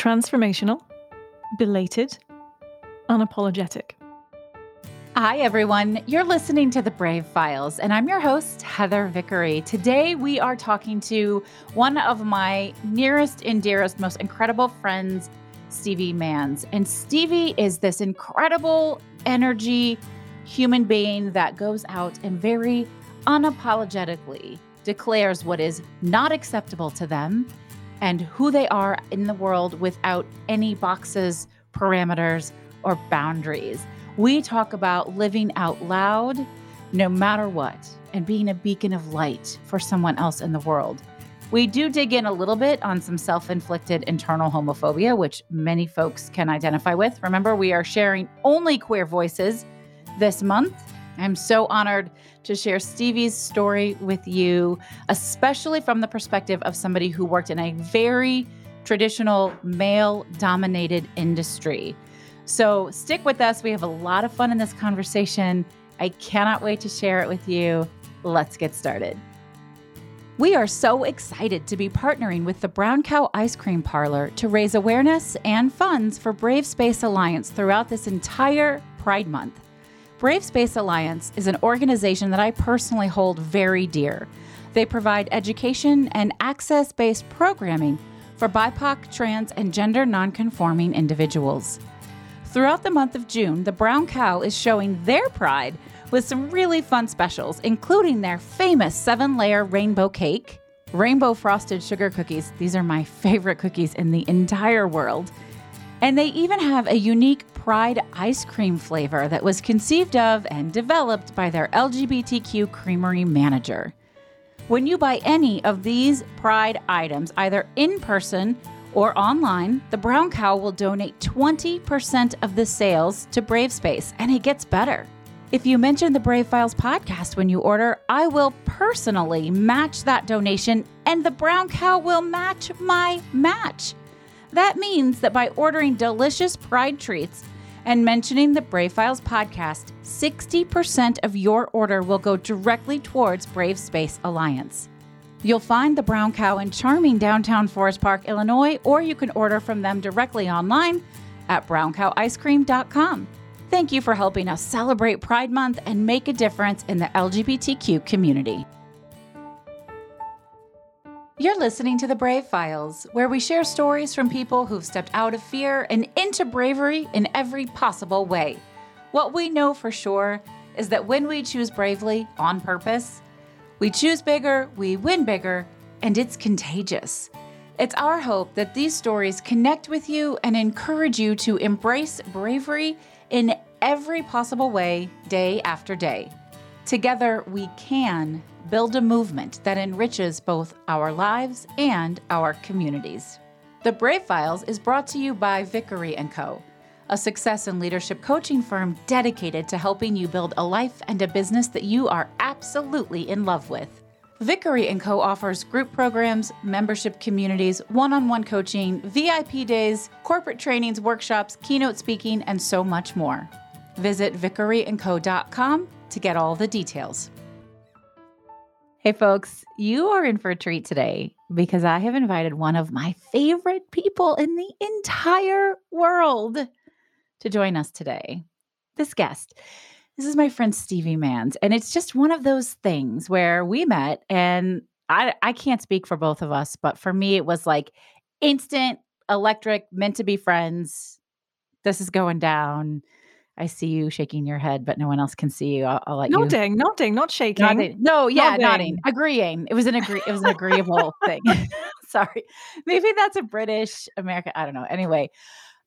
transformational, belated, unapologetic. Hi, everyone. You're listening to The Brave Files, and I'm your host, Heather Vickery. Today, we are talking to one of my nearest and dearest, most incredible friends, Stevie Manns. And Stevie is this incredible energy human being that goes out and very unapologetically declares what is not acceptable to them and who they are in the world without any boxes, parameters, or boundaries. We talk about living out loud no matter what and being a beacon of light for someone else in the world. We do dig in a little bit on some self inflicted internal homophobia, which many folks can identify with. Remember, we are sharing only queer voices this month. I'm so honored to share Stevie's story with you, especially from the perspective of somebody who worked in a very traditional male dominated industry. So stick with us. We have a lot of fun in this conversation. I cannot wait to share it with you. Let's get started. We are so excited to be partnering with the Brown Cow Ice Cream Parlor to raise awareness and funds for Brave Space Alliance throughout this entire Pride Month. Brave Space Alliance is an organization that I personally hold very dear. They provide education and access based programming for BIPOC, trans, and gender nonconforming individuals. Throughout the month of June, the Brown Cow is showing their pride with some really fun specials, including their famous seven layer rainbow cake, rainbow frosted sugar cookies. These are my favorite cookies in the entire world. And they even have a unique Pride ice cream flavor that was conceived of and developed by their LGBTQ creamery manager. When you buy any of these Pride items, either in person or online, the Brown Cow will donate 20% of the sales to Brave Space, and it gets better. If you mention the Brave Files podcast when you order, I will personally match that donation, and the Brown Cow will match my match. That means that by ordering delicious Pride treats, and mentioning the Brave Files podcast, 60% of your order will go directly towards Brave Space Alliance. You'll find the Brown Cow in charming downtown Forest Park, Illinois, or you can order from them directly online at browncowicecream.com. Thank you for helping us celebrate Pride Month and make a difference in the LGBTQ community. You're listening to the Brave Files, where we share stories from people who've stepped out of fear and into bravery in every possible way. What we know for sure is that when we choose bravely on purpose, we choose bigger, we win bigger, and it's contagious. It's our hope that these stories connect with you and encourage you to embrace bravery in every possible way, day after day. Together, we can build a movement that enriches both our lives and our communities. The Brave Files is brought to you by Vickery & Co., a success and leadership coaching firm dedicated to helping you build a life and a business that you are absolutely in love with. Vickery & Co offers group programs, membership communities, one-on-one coaching, VIP days, corporate trainings, workshops, keynote speaking, and so much more. Visit vickeryandco.com to get all the details. Hey, folks, you are in for a treat today because I have invited one of my favorite people in the entire world to join us today. This guest, this is my friend Stevie Manns, and it's just one of those things where we met, and I, I can't speak for both of us, but for me, it was like instant, electric, meant to be friends. This is going down I see you shaking your head, but no one else can see you. I'll, I'll let nodding, you. Nodding, not shaking. Nodding. No, yeah, nodding. nodding. Agreeing. It was an agree. It was an agreeable thing. Sorry, maybe that's a British American. I don't know. Anyway,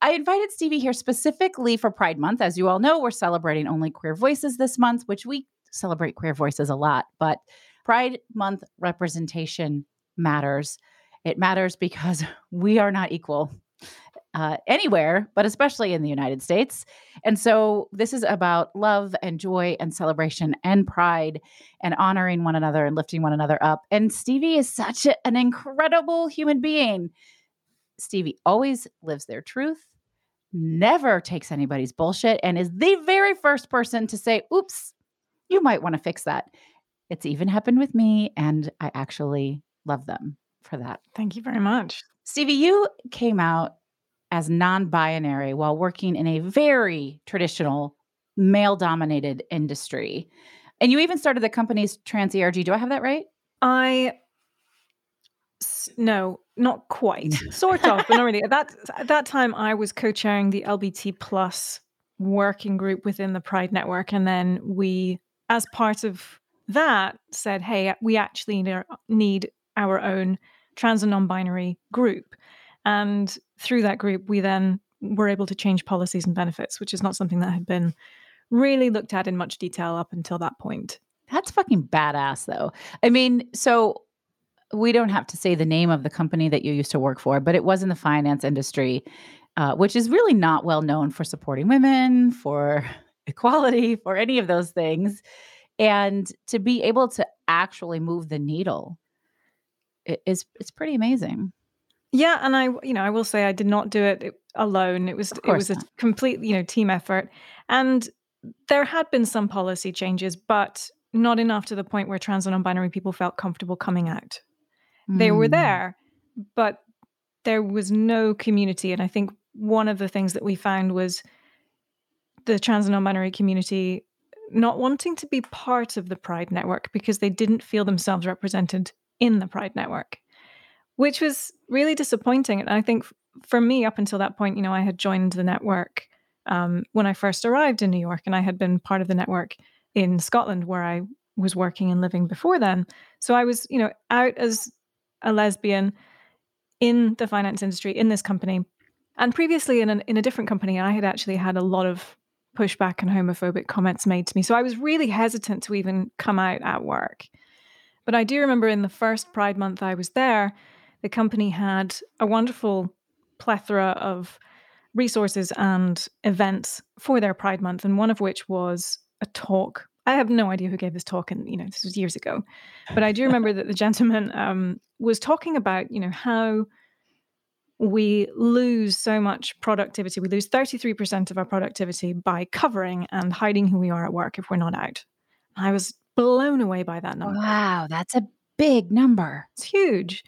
I invited Stevie here specifically for Pride Month. As you all know, we're celebrating only queer voices this month, which we celebrate queer voices a lot. But Pride Month representation matters. It matters because we are not equal uh, anywhere, but especially in the United States. And so this is about love and joy and celebration and pride and honoring one another and lifting one another up. And Stevie is such a, an incredible human being. Stevie always lives their truth, never takes anybody's bullshit, and is the very first person to say, oops, you might want to fix that. It's even happened with me, and I actually love them for that. Thank you very much. Stevie, you came out as non binary while working in a very traditional male dominated industry. And you even started the company's Trans ERG. Do I have that right? I no, not quite. sort of, but not really. At that at that time, I was co-chairing the LBT plus working group within the Pride Network, and then we, as part of that, said, "Hey, we actually need uh, our own trans and non-binary group." And through that group, we then were able to change policies and benefits, which is not something that had been really looked at in much detail up until that point. That's fucking badass, though. I mean, so we don't have to say the name of the company that you used to work for, but it was in the finance industry, uh, which is really not well known for supporting women, for equality, for any of those things. And to be able to actually move the needle is it's pretty amazing. Yeah, and I, you know, I will say I did not do it alone. It was it was a complete, you know, team effort, and there had been some policy changes, but not enough to the point where trans and non-binary people felt comfortable coming out. They were mm. there, but there was no community. And I think one of the things that we found was the trans and non-binary community not wanting to be part of the Pride network because they didn't feel themselves represented in the Pride network, which was really disappointing. And I think for me, up until that point, you know, I had joined the network um, when I first arrived in New York, and I had been part of the network in Scotland where I was working and living before then. So I was, you know, out as a lesbian in the finance industry in this company. And previously in, an, in a different company, I had actually had a lot of pushback and homophobic comments made to me. So I was really hesitant to even come out at work. But I do remember in the first Pride month I was there, the company had a wonderful plethora of resources and events for their Pride month, and one of which was a talk I have no idea who gave this talk, and you know this was years ago, but I do remember that the gentleman um, was talking about you know how we lose so much productivity. We lose thirty three percent of our productivity by covering and hiding who we are at work if we're not out. I was blown away by that number. Wow, that's a big number. It's huge,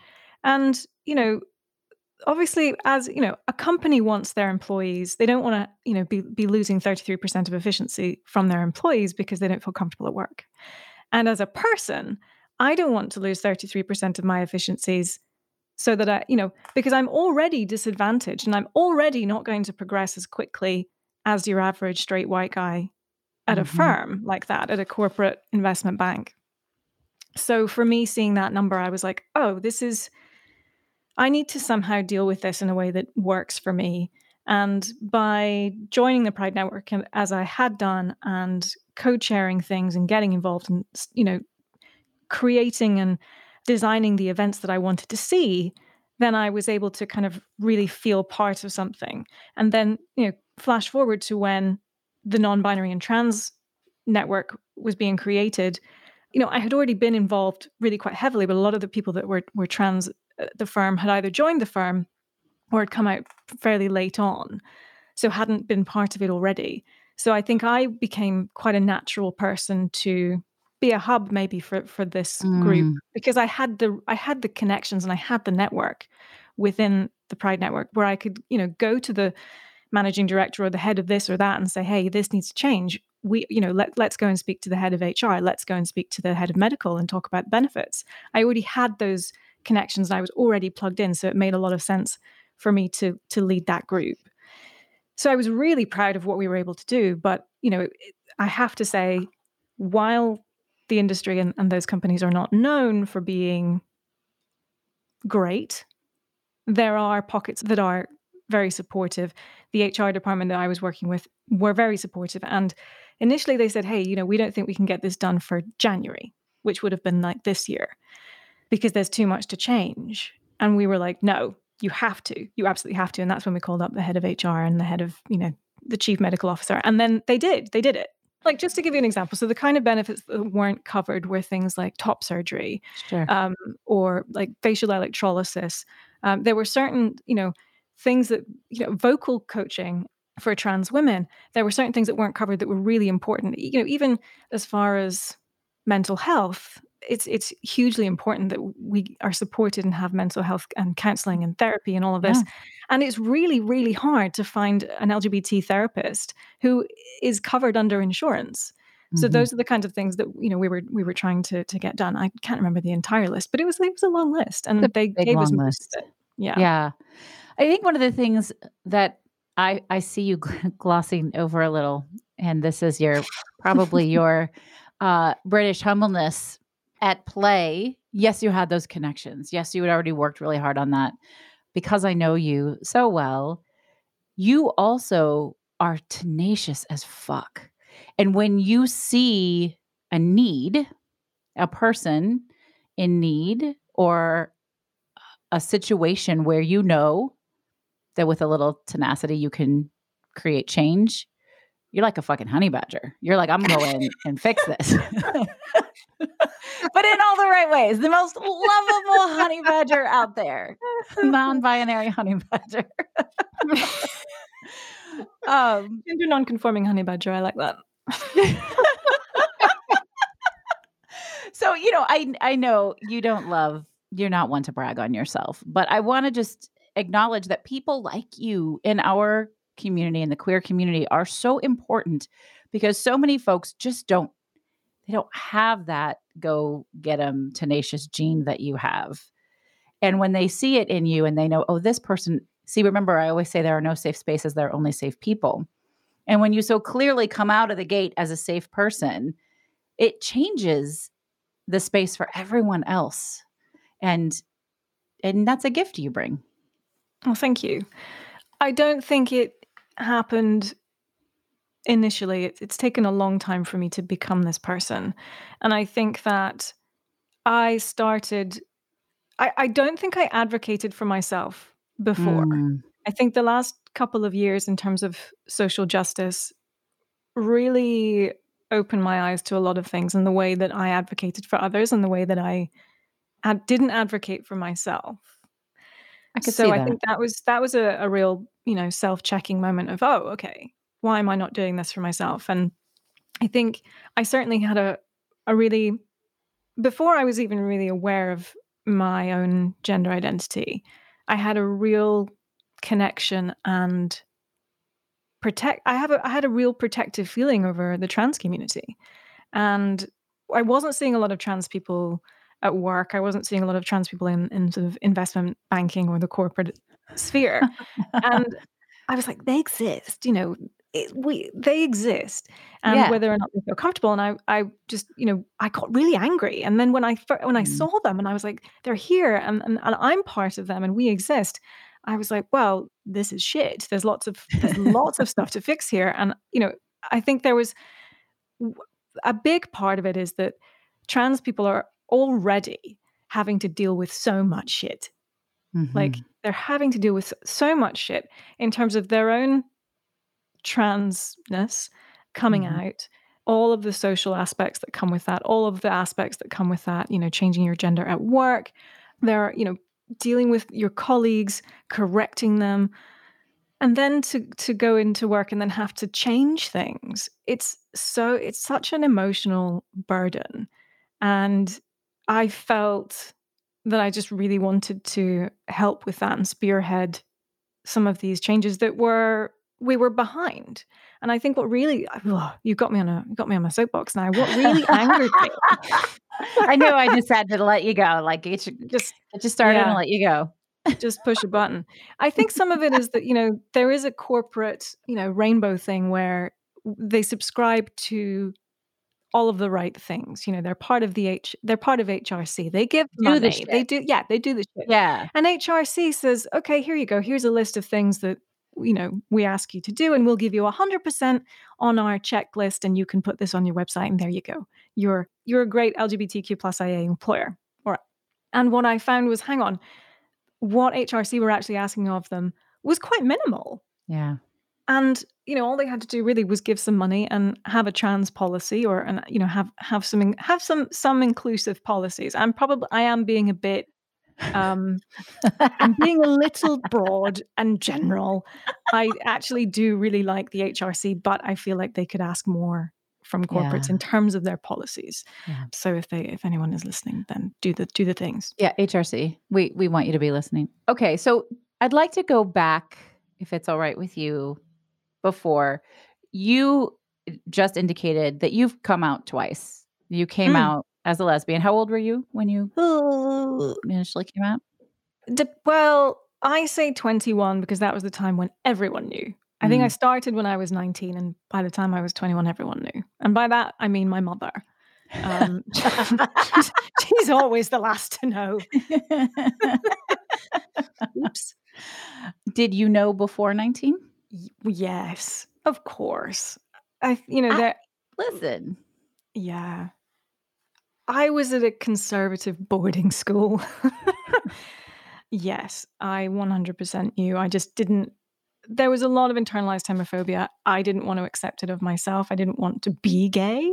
and you know obviously as you know a company wants their employees they don't want to you know be, be losing 33% of efficiency from their employees because they don't feel comfortable at work and as a person i don't want to lose 33% of my efficiencies so that i you know because i'm already disadvantaged and i'm already not going to progress as quickly as your average straight white guy at mm-hmm. a firm like that at a corporate investment bank so for me seeing that number i was like oh this is I need to somehow deal with this in a way that works for me. And by joining the Pride Network as I had done and co-chairing things and getting involved and you know creating and designing the events that I wanted to see, then I was able to kind of really feel part of something. And then, you know, flash forward to when the non-binary and trans network was being created, you know, I had already been involved really quite heavily, but a lot of the people that were were trans the firm had either joined the firm or had come out fairly late on, so hadn't been part of it already. So I think I became quite a natural person to be a hub maybe for for this mm. group because I had the I had the connections and I had the network within the Pride network where I could, you know, go to the managing director or the head of this or that and say, "Hey, this needs to change." We, you know, let, let's go and speak to the head of HR. Let's go and speak to the head of medical and talk about benefits. I already had those connections and I was already plugged in. So it made a lot of sense for me to to lead that group. So I was really proud of what we were able to do. But, you know, I have to say, while the industry and, and those companies are not known for being great, there are pockets that are very supportive. The HR department that I was working with were very supportive. And initially they said, hey, you know, we don't think we can get this done for January, which would have been like this year because there's too much to change. And we were like, no, you have to. You absolutely have to. And that's when we called up the head of HR and the head of, you know, the chief medical officer. And then they did. They did it. Like just to give you an example, so the kind of benefits that weren't covered were things like top surgery, sure. um, or like facial electrolysis. Um, there were certain, you know, things that you know, vocal coaching for trans women. There were certain things that weren't covered that were really important. You know, even as far as mental health, it's it's hugely important that we are supported and have mental health and counseling and therapy and all of this. Yeah. And it's really, really hard to find an LGBT therapist who is covered under insurance. So mm-hmm. those are the kinds of things that you know we were we were trying to to get done. I can't remember the entire list, but it was it was a long list, and they gave us list. Yeah, yeah. I think one of the things that I I see you glossing over a little, and this is your probably your uh, British humbleness at play. Yes, you had those connections. Yes, you had already worked really hard on that. Because I know you so well, you also are tenacious as fuck. And when you see a need, a person in need, or a situation where you know that with a little tenacity you can create change, you're like a fucking honey badger. You're like, I'm going and fix this. but in all the right ways. The most lovable honey badger out there. Non-binary honey badger. um gender non-conforming honey badger. I like that. so, you know, I I know you don't love you're not one to brag on yourself, but I want to just acknowledge that people like you in our community and the queer community are so important because so many folks just don't they don't have that go get them tenacious gene that you have. And when they see it in you and they know oh this person see remember i always say there are no safe spaces there are only safe people. And when you so clearly come out of the gate as a safe person it changes the space for everyone else. And and that's a gift you bring. Well thank you. I don't think it happened initially it's, it's taken a long time for me to become this person. And i think that i started i, I don't think i advocated for myself before. Mm. i think the last couple of years in terms of social justice really opened my eyes to a lot of things and the way that i advocated for others and the way that i ad- didn't advocate for myself. I could so I think that was that was a, a real you know self-checking moment of oh okay why am I not doing this for myself and I think I certainly had a a really before I was even really aware of my own gender identity I had a real connection and protect I have a, I had a real protective feeling over the trans community and I wasn't seeing a lot of trans people at work. I wasn't seeing a lot of trans people in, in sort of investment banking or the corporate sphere. and I was like, they exist, you know, it, we they exist, and yeah. whether or not they feel comfortable. And I I just you know I got really angry. And then when I when I mm. saw them and I was like, they're here and, and and I'm part of them and we exist. I was like, well, this is shit. There's lots of there's lots of stuff to fix here. And you know, I think there was a big part of it is that trans people are already having to deal with so much shit. Mm-hmm. Like they're having to deal with so much shit in terms of their own transness coming mm-hmm. out, all of the social aspects that come with that, all of the aspects that come with that, you know, changing your gender at work. They're, you know, dealing with your colleagues, correcting them, and then to to go into work and then have to change things. It's so it's such an emotional burden. And I felt that I just really wanted to help with that and spearhead some of these changes that were we were behind. And I think what really oh, you got me on a got me on my soapbox now. What really angered me. I know I just had to let you go. Like it just it just started yeah, and let you go. just push a button. I think some of it is that, you know, there is a corporate, you know, rainbow thing where they subscribe to all of the right things. You know, they're part of the H they're part of HRC. They give do money. The they do yeah, they do the shit. Yeah. And HRC says, "Okay, here you go. Here's a list of things that you know, we ask you to do and we'll give you 100% on our checklist and you can put this on your website and there you go. You're you're a great LGBTQ plus IA employer." All right. And what I found was hang on, what HRC were actually asking of them was quite minimal. Yeah. And you know, all they had to do really was give some money and have a trans policy, or and you know, have have some have some some inclusive policies. I'm probably I am being a bit um I'm being a little broad and general. I actually do really like the HRC, but I feel like they could ask more from corporates Yeah. in terms of their policies. Yeah. So if they if anyone is listening, then do the do the things. Yeah, HRC. We we want you to be listening. Okay, so I'd like to go back, if it's all right with you, before you just indicated that you've come out twice. You came Mm. out as a lesbian. How old were you when you initially came out? D- well, I say 21 because that was the time when everyone knew. I think I Mm. started when I was 19, and by the time I was 21, everyone knew. And by that, I mean my mother. Um, she's, she's always the last to know. Oops. Did you know before 19? Yes, of course. I, you know, I- that, Listen. yeah. I was at a conservative boarding school. yes, I 100% knew. I just didn't. There was a lot of internalized homophobia. I didn't want to accept it of myself. I didn't want to be gay.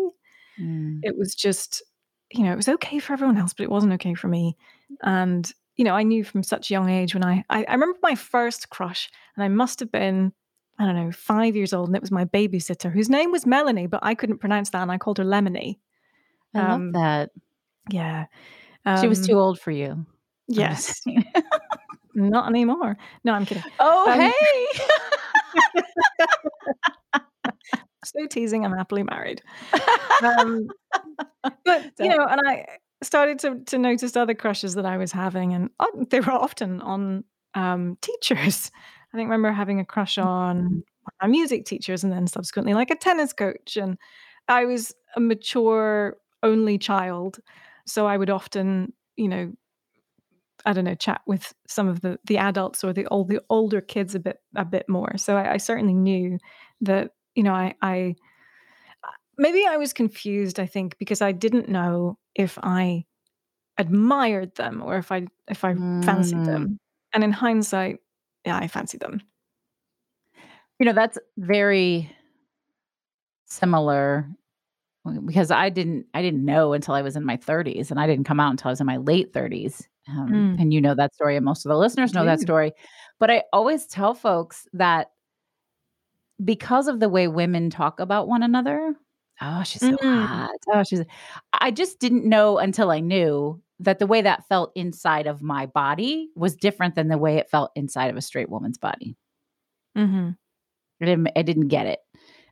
Mm. it was just you know it was okay for everyone else but it wasn't okay for me and you know i knew from such a young age when i i, I remember my first crush and i must have been i don't know five years old and it was my babysitter whose name was melanie but i couldn't pronounce that and i called her lemony I Um, love that. yeah She was Um, too old for you. Yes not anymore no i'm kidding oh, Um, hey. so teasing i'm happily married um, but you know, and I started to to notice other crushes that I was having, and uh, they were often on um, teachers. I think I remember having a crush on my music teachers, and then subsequently like a tennis coach. And I was a mature only child, so I would often, you know, I don't know, chat with some of the the adults or the old the older kids a bit a bit more. So I, I certainly knew that you know I I maybe I was confused, I think, because I didn't know if I admired them or if I if I fancied Mm. them. And in hindsight, yeah, I fancied them. You know, that's very similar because I didn't I didn't know until I was in my 30s and I didn't come out until I was in my late 30s. Um, Mm. and you know that story and most of the listeners know that story. But I always tell folks that because of the way women talk about one another, oh, she's so Mm. hot. Oh, she's I just didn't know until I knew that the way that felt inside of my body was different than the way it felt inside of a straight woman's body. Mm-hmm. I didn't I didn't get it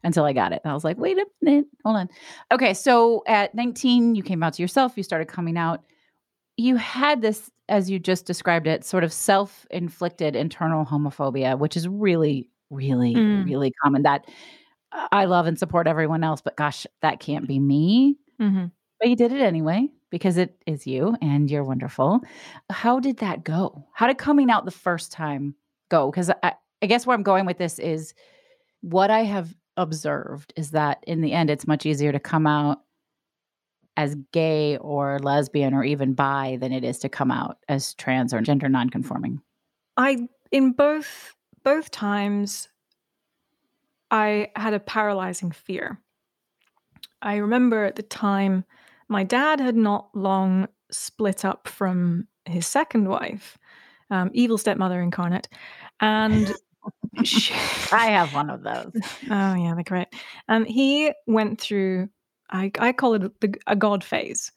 until I got it. I was like, wait a minute, hold on. Okay, so at 19, you came out to yourself, you started coming out. You had this, as you just described it, sort of self-inflicted internal homophobia, which is really, really, Mm. really common. That I love and support everyone else, but gosh, that can't be me. hmm But you did it anyway because it is you and you're wonderful. How did that go? How did coming out the first time go? Because I, I guess where I'm going with this is what I have observed is that in the end, it's much easier to come out as gay or lesbian or even bi than it is to come out as trans or gender nonconforming. I in both both times I had a paralyzing fear. I remember at the time my dad had not long split up from his second wife, um, evil stepmother incarnate, and I have one of those. Oh yeah, they're great. Um, he went through. I I call it the, a God phase.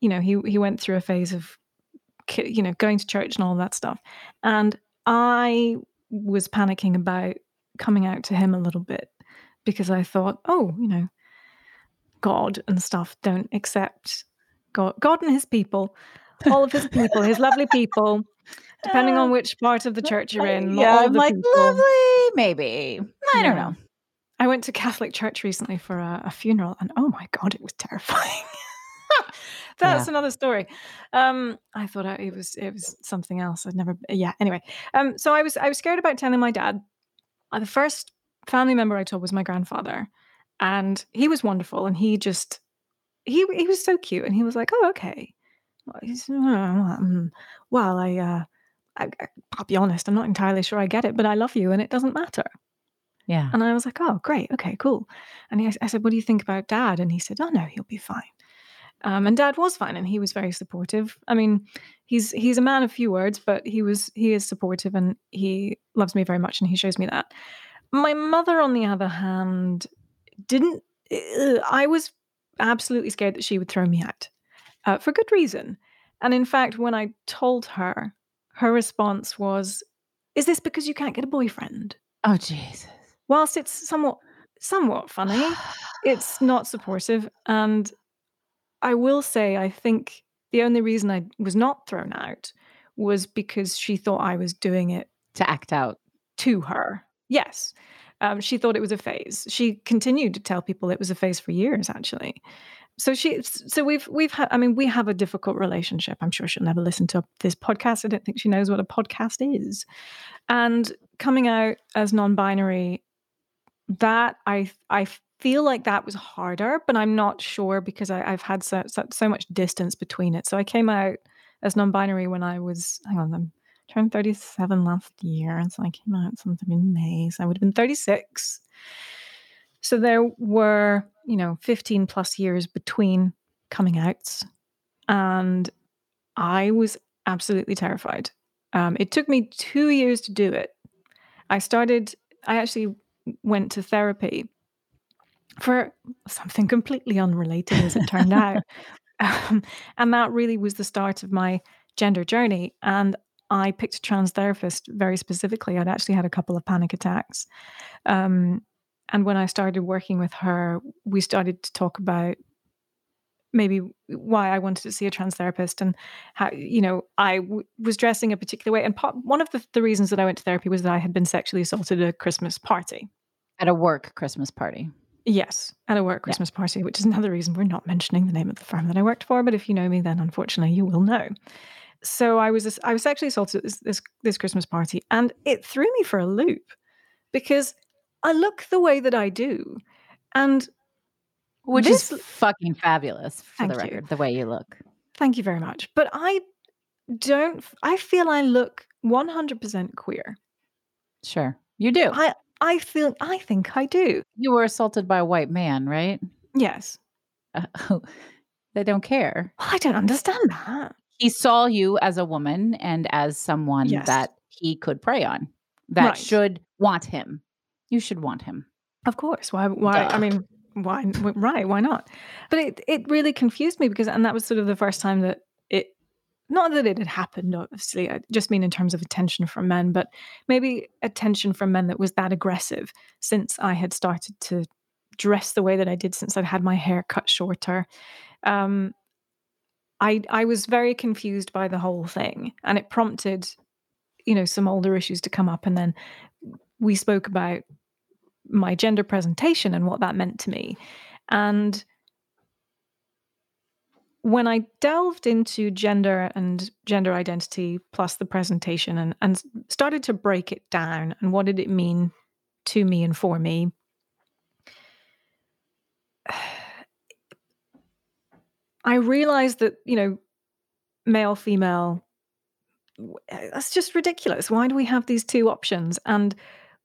You know, he he went through a phase of, you know, going to church and all that stuff, and I was panicking about coming out to him a little bit because I thought, oh, you know, God and stuff don't accept God, God and His people, all of His people, His lovely people. Depending on which part of the church you're in, yeah, I'm like people. lovely, maybe. I don't know. I went to Catholic church recently for a, a funeral, and oh my god, it was terrifying. That's Yeah. another story. Um, I thought I, it was it was something else. I'd never. Yeah. Anyway, um, so I was I was scared about telling my dad. Uh, the first family member I told was my grandfather, and he was wonderful, and he just he he was so cute, and he was like, "Oh, okay." Well, he's, "Oh, um, well, I, uh, I, I- I'll be honest, I'm not entirely sure I get it, but I love you, and it doesn't matter. Yeah. And I was like, oh, great. Okay, cool. And he, I said, what do you think about dad? And he said, oh, no, he'll be fine. Um, and dad was fine and he was very supportive. I mean, he's he's a man of few words, but he was he is supportive and he loves me very much and he shows me that. My mother, on the other hand, didn't I was absolutely scared that she would throw me out uh, for good reason. And in fact, when I told her, her response was, Is this because you can't get a boyfriend? Oh, Jesus. Whilst it's somewhat somewhat funny, it's not supportive. And I will say, I think the only reason I was not thrown out was because she thought I was doing it to act out to her. Yes. Um, she thought it was a phase. She continued to tell people it was a phase for years, actually. So she, so we've we've had. I mean, we have a difficult relationship. I'm sure she'll never listen to this podcast. I don't think she knows what a podcast is. And coming out as non-binary, that I I feel like that was harder, but I'm not sure because I, have had so, so, so much distance between it. So I came out as non-binary when I was hang on, I'm turned 37 last year, and so I came out sometime in May. So I would have been 36. So there were, you know, 15 plus years between coming outs, and I was absolutely terrified. Um, it took me two years to do it. I started. I actually went to therapy for something completely unrelated, as it turned out. Um, and that really was the start of my gender journey. And I picked a trans therapist very specifically. I'd actually had a couple of panic attacks. Um, and when I started working with her, we started to talk about maybe why I wanted to see a trans therapist and how, you know, I w- was dressing a particular way. And po- one of the, the reasons that I went to therapy was that I had been sexually assaulted at a Christmas party. At a work Christmas party. Yes, at a work Christmas yeah. party, which is another reason we're not mentioning the name of the firm that I worked for. But if you know me, then unfortunately you will know. So I was I was sexually assaulted at this, this this Christmas party, and it threw me for a loop because I look the way that I do, and which this, is fucking fabulous for the record, you. the way you look. Thank you very much. But I don't. I feel I look one hundred percent queer. Sure, you do. I I feel I think I do. You were assaulted by a white man, right? Yes. Uh, they don't care. I don't understand that. He saw you as a woman and as someone yes. that he could prey on. That right. should want him. You should want him. Of course. Why why Duh. I mean why right, why not? But it it really confused me because and that was sort of the first time that it, not that it had happened, obviously, I just mean in terms of attention from men, but maybe attention from men that was that aggressive since I had started to dress the way that I did, since I'd had my hair cut shorter. Um, I I was very confused by the whole thing, and it prompted, you know, some older issues to come up, and then we spoke about my gender presentation and what that meant to me, and when I delved into gender and gender identity plus the presentation and, and started to break it down and what did it mean to me and for me, I realized that, you know, male, female, that's just ridiculous. Why do we have these two options? And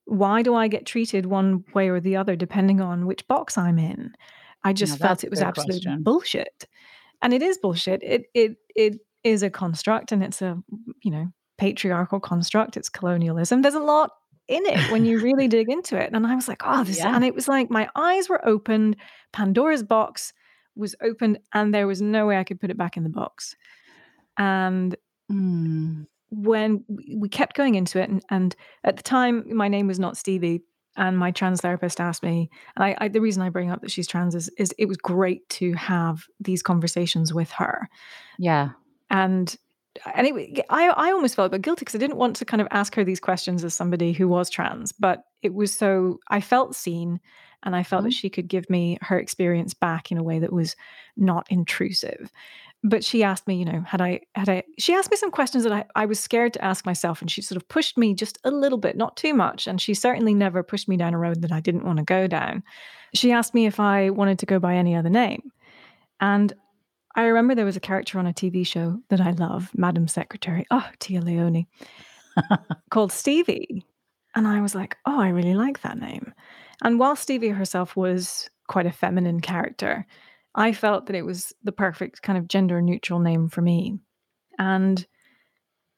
why do I get treated one way or the other depending on which box I'm in? I just felt it was absolute question. bullshit and it is bullshit. It it it is a construct, and it's a you know patriarchal construct. It's colonialism. There's a lot in it when you really dig into it. And I was like, oh, this, yeah. and it was like my eyes were opened. Pandora's box was opened, and there was no way I could put it back in the box. And mm. When we kept going into it, and, and at the time, my name was not Stevie and my trans therapist asked me and I, I, the reason i bring up that she's trans is, is it was great to have these conversations with her. Yeah. And anyway i i almost felt a bit guilty because i didn't want to kind of ask her these questions as somebody who was trans but it was so i felt seen and i felt mm-hmm. that she could give me her experience back in a way that was not intrusive but she asked me, you know, had I had I she asked me some questions that I, I was scared to ask myself and she sort of pushed me just a little bit, not too much. And she certainly never pushed me down a road that I didn't want to go down. She asked me if I wanted to go by any other name. And I remember there was a character on a TV show that I love, Madam Secretary, oh, Téa Leoni, called Stevie. And I was like, oh, I really like that name. And while Stevie herself was quite a feminine character, I felt that it was the perfect kind of gender neutral name for me. And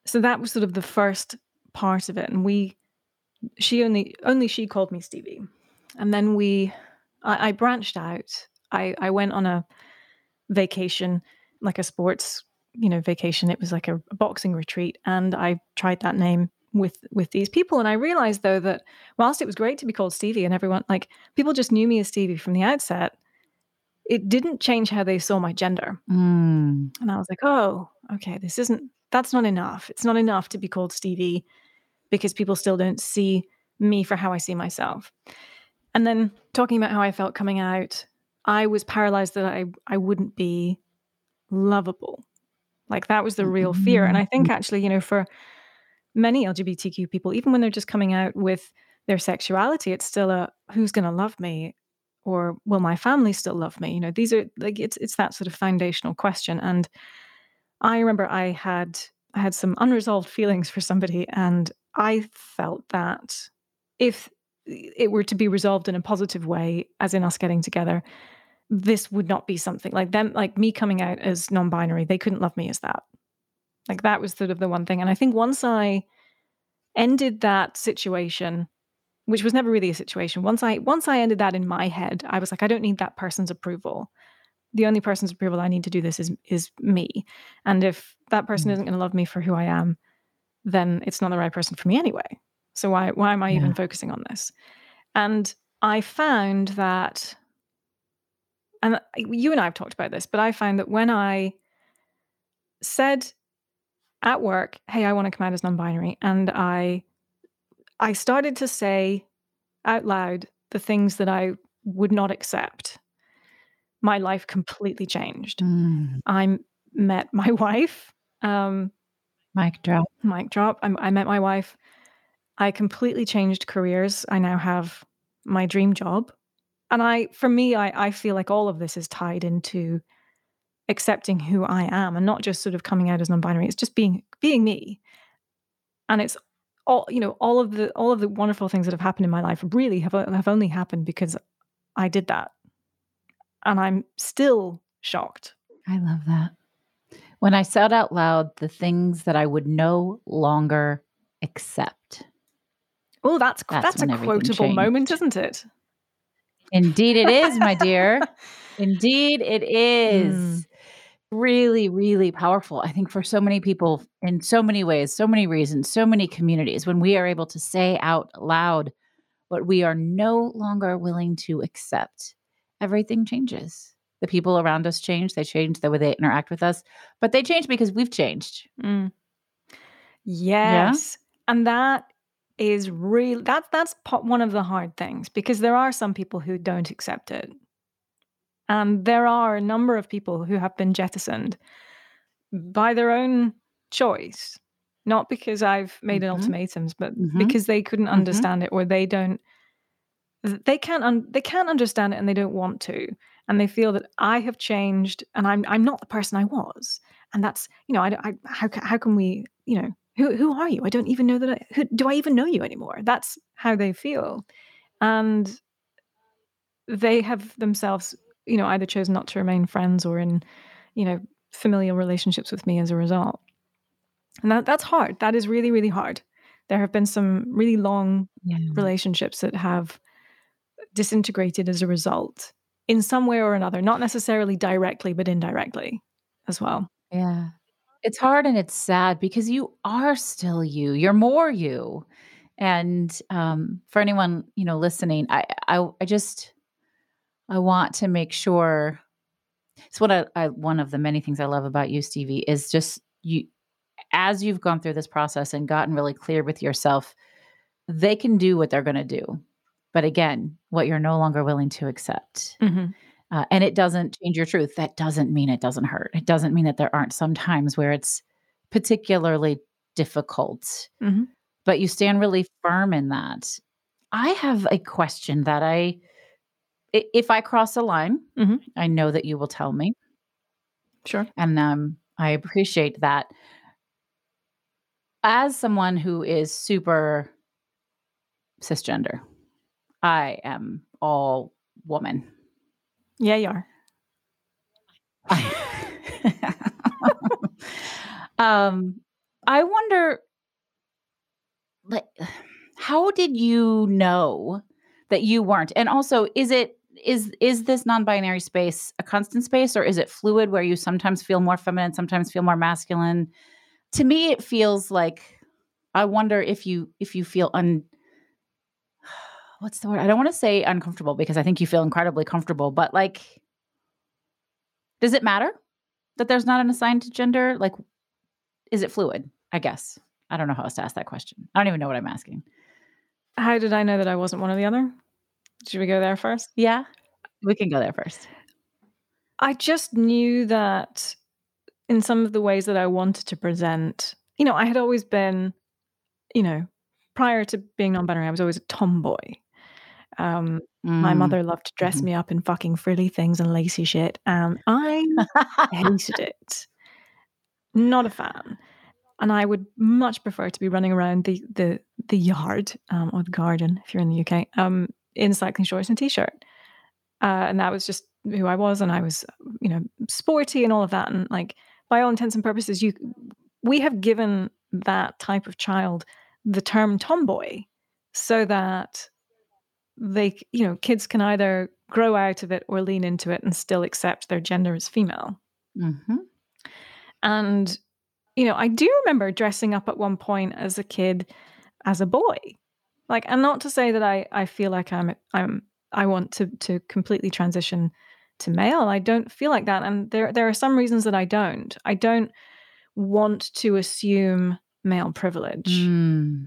so that was sort of the first part of it. And we, she only, only she called me Stevie. And then we I, I branched out. I, I went on a vacation, like a sports, you know, vacation. It was like a, a boxing retreat, and I tried that name with with these people. And I realized though that whilst it was great to be called Stevie, and everyone like people just knew me as Stevie from the outset, it didn't change how they saw my gender. Mm. And I was like, oh, okay, this isn't that's not enough. It's not enough to be called Stevie because people still don't see me for how I see myself. And then talking about how I felt coming out, I was paralyzed that I I wouldn't be lovable. Like that was the real fear. And I think Mm. actually, you know, for many LGBTQ people, even when they're just coming out with their sexuality, it's still a who's going to love me or will my family still love me? You know, these are like it's it's that sort of foundational question. And I remember I had I had some unresolved feelings for somebody and I felt that if it were to be resolved in a positive way, as in us getting together, this would not be something like them, like me coming out as non binary. They couldn't love me as that. Like that was sort of the one thing. And I think once I ended that situation, which was never really a situation, once I once I ended that in my head, I was like, I don't need that person's approval. The only person's approval I need to do this is is me. And if that person Mm. isn't going to love me for who I am, then it's not the right person for me anyway. So why why am I Yeah. even focusing on this? And I found that and you and I have talked about this, but I found that when I said at work, "Hey, I want to come out as non-binary," and I I started to say out loud the things that I would not accept, my life completely changed. Mm. I met my wife. Um, Mic drop. mic drop. I, I met my wife. I completely changed careers. I now have my dream job. And I, for me, I, I feel like all of this is tied into accepting who I am and not just sort of coming out as non-binary. It's just being being me. And it's all, you know, all of the all of the wonderful things that have happened in my life really have have only happened because I did that. And I'm still shocked. I love that. When I said out loud the things that I would no longer accept. Oh, that's That's that's, a quotable moment, isn't it? Indeed, it is, my dear. Indeed, it is. Mm. Really, really powerful. I think for so many people, in so many ways, so many reasons, so many communities, when we are able to say out loud what we are no longer willing to accept, everything changes. The people around us change. They change the way they interact with us, but they change because we've changed. Mm. Yes. And that is real that's that's one of the hard things because there are some people who don't accept it. And there are a number of people who have been jettisoned by their own choice, not because I've made an Mhm. ultimatums, but Mhm. because they couldn't Mhm. understand it or they don't they can't un- they can't understand it and they don't want to and they feel that I have changed and I'm I'm not the person I was and that's you know I, I how how can we you know who who are you I don't even know that I, who, do I even know you anymore that's how they feel and they have themselves you know either chose not to remain friends or in you know familial relationships with me as a result and that that's hard that is really really hard there have been some really long Yeah. relationships that have disintegrated as a result in some way or another, not necessarily directly, but indirectly as well. Yeah. It's hard and it's sad because you are still you. You're more you. And um, for anyone, you know, listening, I, I I just I want to make sure it's what I, I one of the many things I love about you, Stevie, is just you as you've gone through this process and gotten really clear with yourself, they can do what they're gonna do. But again, what you're no longer willing to accept. Mhm. Uh, and it doesn't change your truth. That doesn't mean it doesn't hurt. It doesn't mean that there aren't some times where it's particularly difficult, Mhm. but you stand really firm in that. I have a question that i- if I cross a line, Mhm. I know that you will tell me. Sure. And um, I appreciate that. As someone who is super cisgender, I am all woman. Yeah, you are. um, I wonder, like, how did you know that you weren't? And also, is it is is this non-binary space a constant space or is it fluid where you sometimes feel more feminine, sometimes feel more masculine? To me it feels like I wonder if you if you feel un what's the word? I don't want to say uncomfortable because I think you feel incredibly comfortable, but like does it matter that there's not an assigned gender? Like is it fluid? I guess. I don't know how else to ask that question. I don't even know what I'm asking. How did I know that I wasn't one or the other? Should we go there first? Yeah. We can go there first. I just knew that in some of the ways that I wanted to present, you know, I had always been, you know, prior to being non-binary, I was always a tomboy. Um, my Mm. mother loved to dress Mhm. me up in fucking frilly things and lacy shit, and I hated it. Not a fan. And I would much prefer to be running around the the the yard um, or the garden if you're in the UK um, in cycling shorts and t-shirt. Uh, and that was just who I was, and I was, you know, sporty and all of that. And like, by all intents and purposes, you we have given that type of child the term tomboy, so that they, you know, kids can either grow out of it or lean into it and still accept their gender as female. Mhm. And, you know, I do remember dressing up at one point as a kid as a boy. Like, and not to say that I, I feel like I'm I'm I want to to completely transition to male. I don't feel like that. And there there are some reasons that I don't. I don't want to assume male privilege. Mm.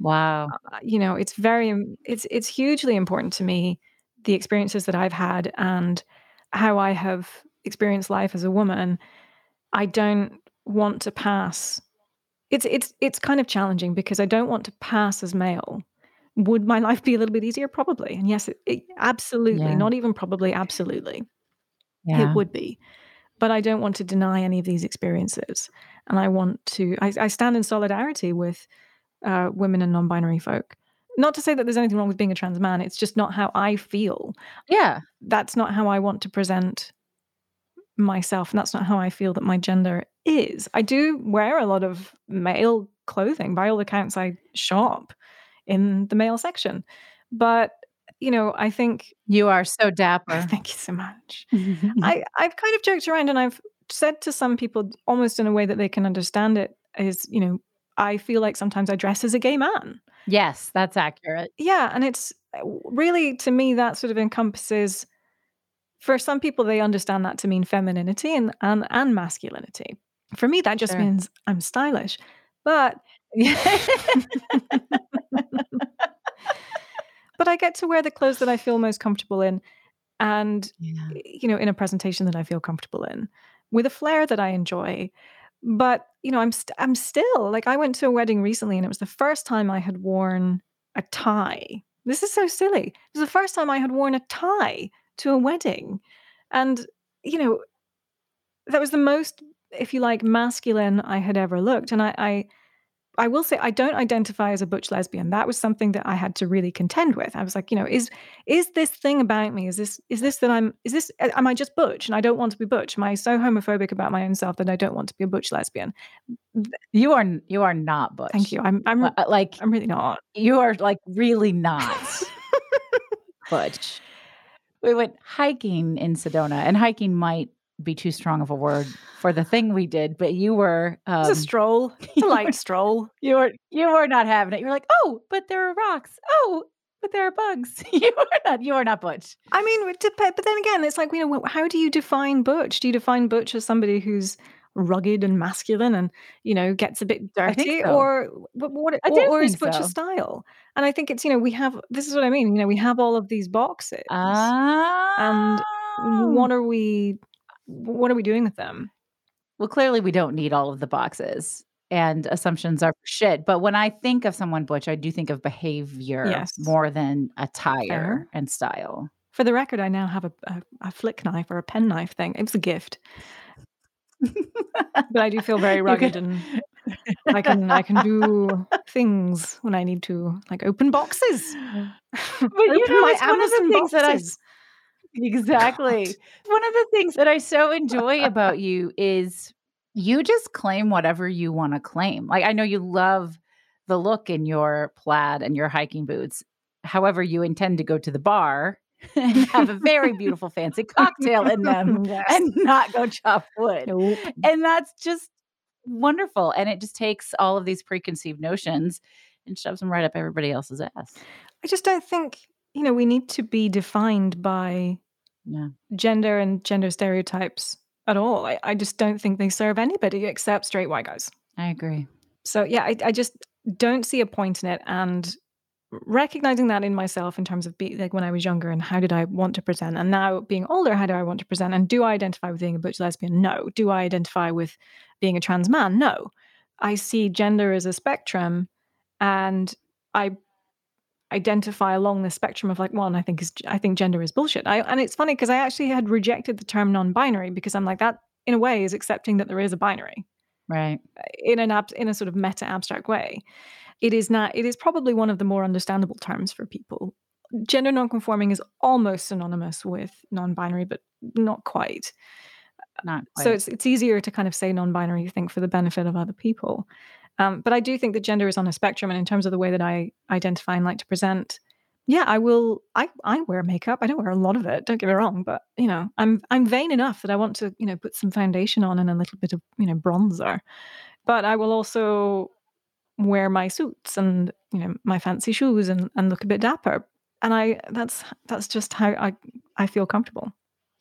Wow. Uh, you know, it's very it's it's hugely important to me the experiences that I've had and how I have experienced life as a woman. I don't want to pass. It's it's it's kind of challenging because I don't want to pass as male. Would my life be a little bit easier? Probably. And yes, it, it, absolutely. Yeah. Not even probably, absolutely. Yeah. It would be. But I don't want to deny any of these experiences. And I want to, I, I stand in solidarity with uh, women and non binary folk. Not to say that there's anything wrong with being a trans man, it's just not how I feel. Yeah. That's not how I want to present myself. And that's not how I feel that my gender is. I do wear a lot of male clothing. By all accounts, I shop in the male section. But, you know, I think, You are so dapper. thank you so much. I, I've kind of joked around and I've said to some people almost in a way that they can understand it is, you know, I feel like sometimes I dress as a gay man. yes, that's accurate. Yeah. And it's uh, really, to me, that sort of encompasses, for some people, they understand that to mean femininity and, and, and masculinity. For me, that just Sure. means I'm stylish. But but I get to wear the clothes that I feel most comfortable in and yeah. Eh, you know in a presentation that I feel comfortable in with a flair that I enjoy. But you know I'm st- I'm still like I went to a wedding recently and it was the first time I had worn a tie. This is so silly. It was the first time I had worn a tie to a wedding. And you know that was the most if you like masculine I had ever looked. And I I I will say I don't identify as a butch lesbian. That was something that I had to really contend with. I was like, you know, is is this thing about me? Is this is this that I'm is this uh, am I just butch and I don't want to be butch? Am I so homophobic about my own self that I don't want to be a butch lesbian? You are you are not butch. Thank you. I'm I'm Uh, Like I'm really not. you are like really not butch. We went hiking in Sedona, and hiking might be too strong of a word for the thing we did, but you were It's um, a stroll. A light were- stroll. you were you were not having it. You were like, oh, but there are rocks. Oh, but there are bugs. you are not you are not butch. I mean, but then again, it's like, you know, how do you define butch? Do you define butch as somebody who's rugged and masculine and, you know, gets a bit dirty? so. Or what, what, or, or is butch a so. style? And I think it's, you know, we have, this is what I mean, you know, we have all of these boxes. Ah. what are we, what are we doing with them? Well, clearly we don't need all of the boxes and assumptions are shit. But when I think of someone butch, I do think of behavior Yes. more than attire and style. For the record, I now have a, a, a flick knife or a pen knife thing. It was a gift, but I do feel very rugged and I can I can do things when I need to, like open boxes. But you open know, my it's one of the things that I boxes. Exactly God. one of the things that I so enjoy about you is you just claim whatever you want to claim. Like I know you love the look in your plaid and your hiking boots. However, you intend to go to the bar and have a very beautiful fancy cocktail in them Yes. and not go chop wood. Nope. And that's just wonderful. And it just takes all of these preconceived notions and shoves them right up everybody else's ass. I just don't think, you know, we need to be defined by Yeah. gender and gender stereotypes at all. I, I just don't think they serve anybody except straight white guys. I agree. So yeah, I, I just don't see a point in it. And recognizing that in myself in terms of be, like when I was younger and how did I want to present, and now being older, how do I want to present? And do I identify with being a butch lesbian? No. Do I identify with being a trans man? No. I see gender as a spectrum, and I identify along the spectrum of like one I think is I think gender is bullshit. I and it's funny because I actually had rejected the term non-binary because I'm like that in a way is accepting that there is a binary Right. in an ab- in a sort of meta abstract way. It is not. It is probably one of the more understandable terms for people. Gender non-conforming is almost synonymous with non-binary, but not quite. Not quite. So it's it's easier to kind of say non-binary, I think, for the benefit of other people. Um, but I do think that gender is on a spectrum, and in terms of the way that I identify and like to present, yeah, I will. I I wear makeup. I don't wear a lot of it. Don't get me wrong, but you know, I'm I'm vain enough that I want to you know put some foundation on and a little bit of you know bronzer. But I will also wear my suits and you know my fancy shoes and and look a bit dapper. And I that's that's just how I I feel comfortable.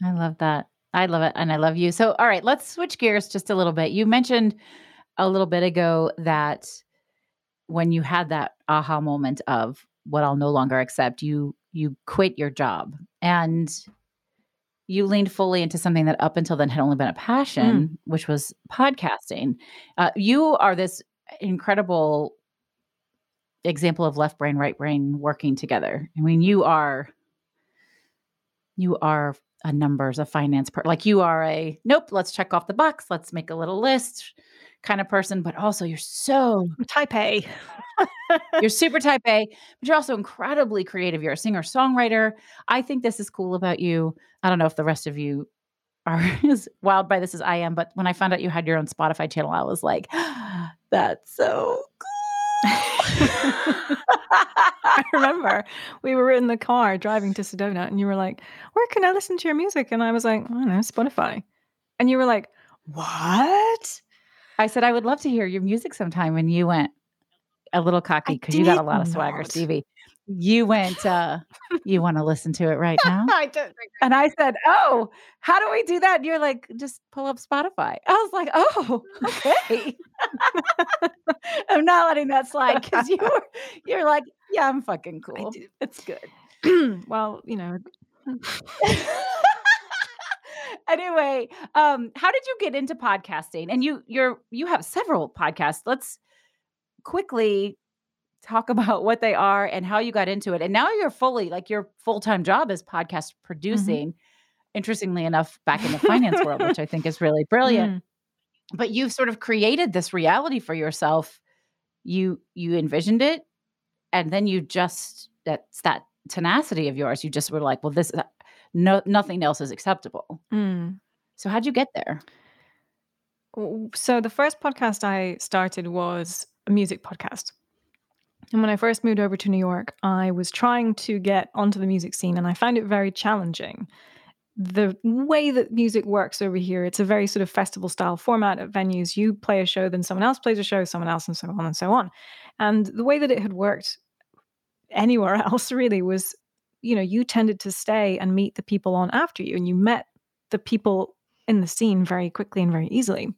I love that. I love it. And I love you. So, all right, let's switch gears just a little bit. You mentioned a little bit ago that when you had that aha moment of what I'll no longer accept, you you quit your job and you leaned fully into something that up until then had only been a passion, which was podcasting. Uh, you are this incredible example of left brain, right brain working together. I mean, you are you are a numbers, a finance part. Like you are a nope, let's check off the box, let's make a little list kind of person, but also you're so Type A. you're super type A, but you're also incredibly creative. You're a singer songwriter. I think this is cool about you. I don't know if the rest of you are as wild by this as I am, but when I found out you had your own Spotify channel, I was like, that's so cool. I remember we were in the car driving to Sedona, and you were like, "Where can I listen to your music?" And I was like, "I don't know, Spotify." And you were like, "What?" I said, I would love to hear your music sometime. And you went a little cocky because you got a lot of swagger, not. Stevie. You went, uh, you want to listen to it right now? I don't. And I said, Oh, how do we do that? And you're like, just pull up Spotify. I was like, Oh, okay. I'm not letting that slide because you were, you're like, Yeah, I'm fucking cool. It's good. well, you know, anyway, um, how did you get into podcasting? And you you're you have several podcasts. Let's quickly talk about what they are and how you got into it. And now you're fully like your full-time job is podcast producing. Interestingly enough, back in the finance world, which I think is really brilliant. Mm. But you've sort of created this reality for yourself. You you envisioned it and then you just that's that tenacity of yours. You just were like, well, this no nothing else is acceptable. Mm. So how'd you get there? So the first podcast I started was a music podcast. And when I first moved over to New York, I was trying to get onto the music scene and I found it very challenging. The way that music works over here, it's a very sort of festival style format at venues. You play a show, then someone else plays a show, someone else, and so on and so on. And the way that it had worked anywhere else really was, you know, you tended to stay and meet the people on after you, and you met the people in the scene very quickly and very easily.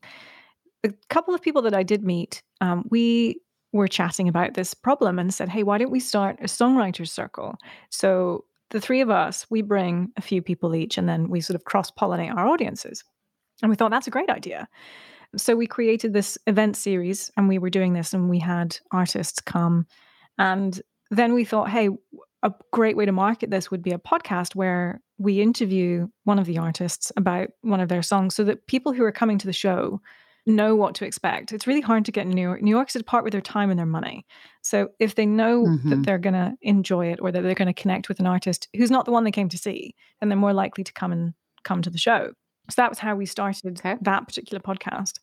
A couple of people that I did meet, um, we were chatting about this problem and said, hey, why don't we start a songwriters circle? So the three of us, we bring a few people each and then we sort of cross pollinate our audiences. And we thought that's a great idea. So we created this event series and we were doing this and we had artists come. And then we thought, hey, a great way to market this would be a podcast where we interview one of the artists about one of their songs so that people who are coming to the show know what to expect. It's really hard to get in New York. New York's a part with their time and their money. So if they know that Mhm. they're going to enjoy it or that they're going to connect with an artist who's not the one they came to see, then they're more likely to come and come to the show. So that was how we started Okay. that particular podcast.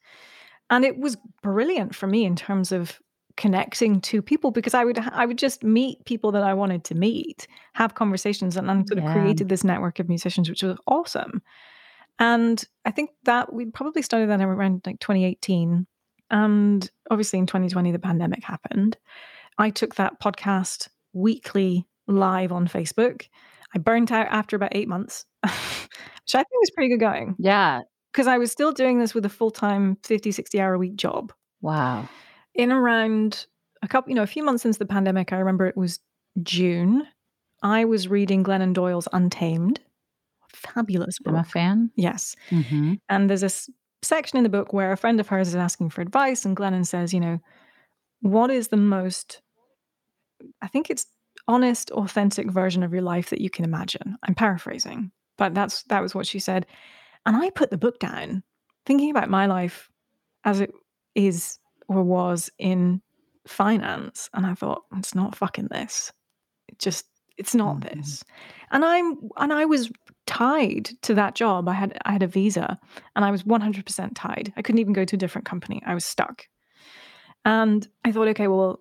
And it was brilliant for me in terms of connecting to people because I would I would just meet people that I wanted to meet, have conversations, and then sort of created this network of musicians, which was awesome. And I think that we probably started that around like 2018. And obviously in 2020, the pandemic happened. I took that podcast weekly live on Facebook. I burnt out after about eight months, which I think was pretty good going Yeah. because I was still doing this with a full time 50, 60 hour a week job. Wow. In around a couple, you know, a few months into the pandemic, I remember it was June. I was reading Glennon Doyle's Untamed. Fabulous book. I'm a fan. yes. hmm And there's this section in the book where a friend of hers is asking for advice, and Glennon says, you know, what is the most, I think it's honest, authentic version of your life that you can imagine. I'm paraphrasing, but that's that was what she said. And I put the book down, thinking about my life as it is or was in finance. And I thought, it's not fucking this. It just it's not Mhm. this. And I'm and I was tied to that job. I had I had a visa and I was 100% tied. I couldn't even go to a different company. I was stuck. And I thought, okay, well,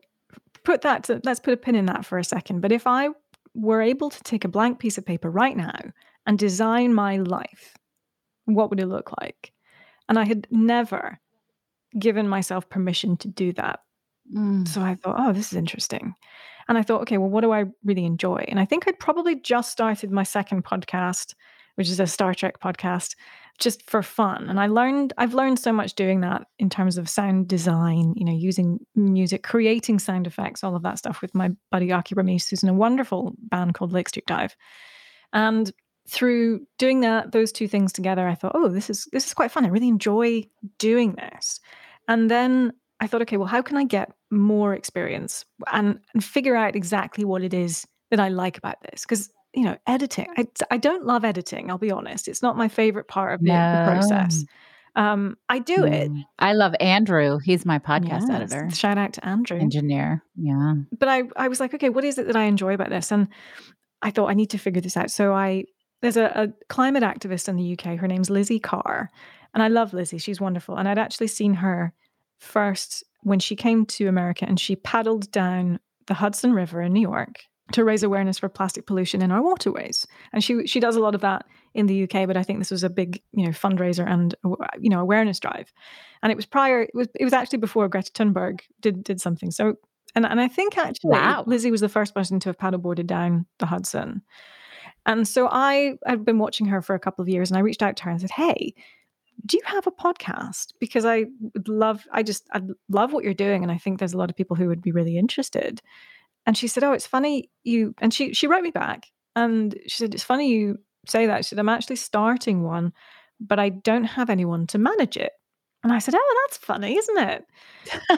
put that to, let's put a pin in that for a second. But if I were able to take a blank piece of paper right now and design my life, what would it look like? And I had never given myself permission to do that. Mm. So I thought, oh, this is interesting. And I thought, okay, well, what do I really enjoy? And I think I'd probably just started my second podcast, which is a Star Trek podcast, just for fun. And I learned, I've learned so much doing that in terms of sound design, you know, using music, creating sound effects, all of that stuff with my buddy Akie Bermiss, who's in a wonderful band called Lake Street Dive. And through doing that, those two things together, I thought, oh, this is this is quite fun. I really enjoy doing this. And then I thought, okay, well, how can I get more experience and, and figure out exactly what it is that I like about this? Because you know, editing, I, I don't love editing. I'll be honest; it's not my favorite part of the, the process. Um, I do it. Mm. I love Andrew. He's my podcast Yes, editor, Shout out to Andrew. engineer. Yeah. but I, I was like, okay, what is it that I enjoy about this? And I thought I need to figure this out. So I there's a, a climate activist in the UK. Her name's Lizzie Carr, and I love Lizzie. She's wonderful. And I'd actually seen her first when she came to America, and she paddled down the Hudson River in New York to raise awareness for plastic pollution in our waterways. And she she does a lot of that in the UK, but I think this was a big you know fundraiser and uh, you know awareness drive. And it was prior. It was it was actually before Greta Thunberg did did something. So and and I think actually Wow. Lizzie was the first person to have paddleboarded down the Hudson. And so I had been watching her for a couple of years, and I reached out to her and said, "Hey." Do you have a podcast? Because I would love, I just, I love what you're doing. And I think there's a lot of people who would be really interested. And she said, "Oh, it's funny you." And she she wrote me back, and she said, "It's funny you say that." She said, "I'm actually starting one, but I don't have anyone to manage it." And I said, "Oh, that's funny, isn't it?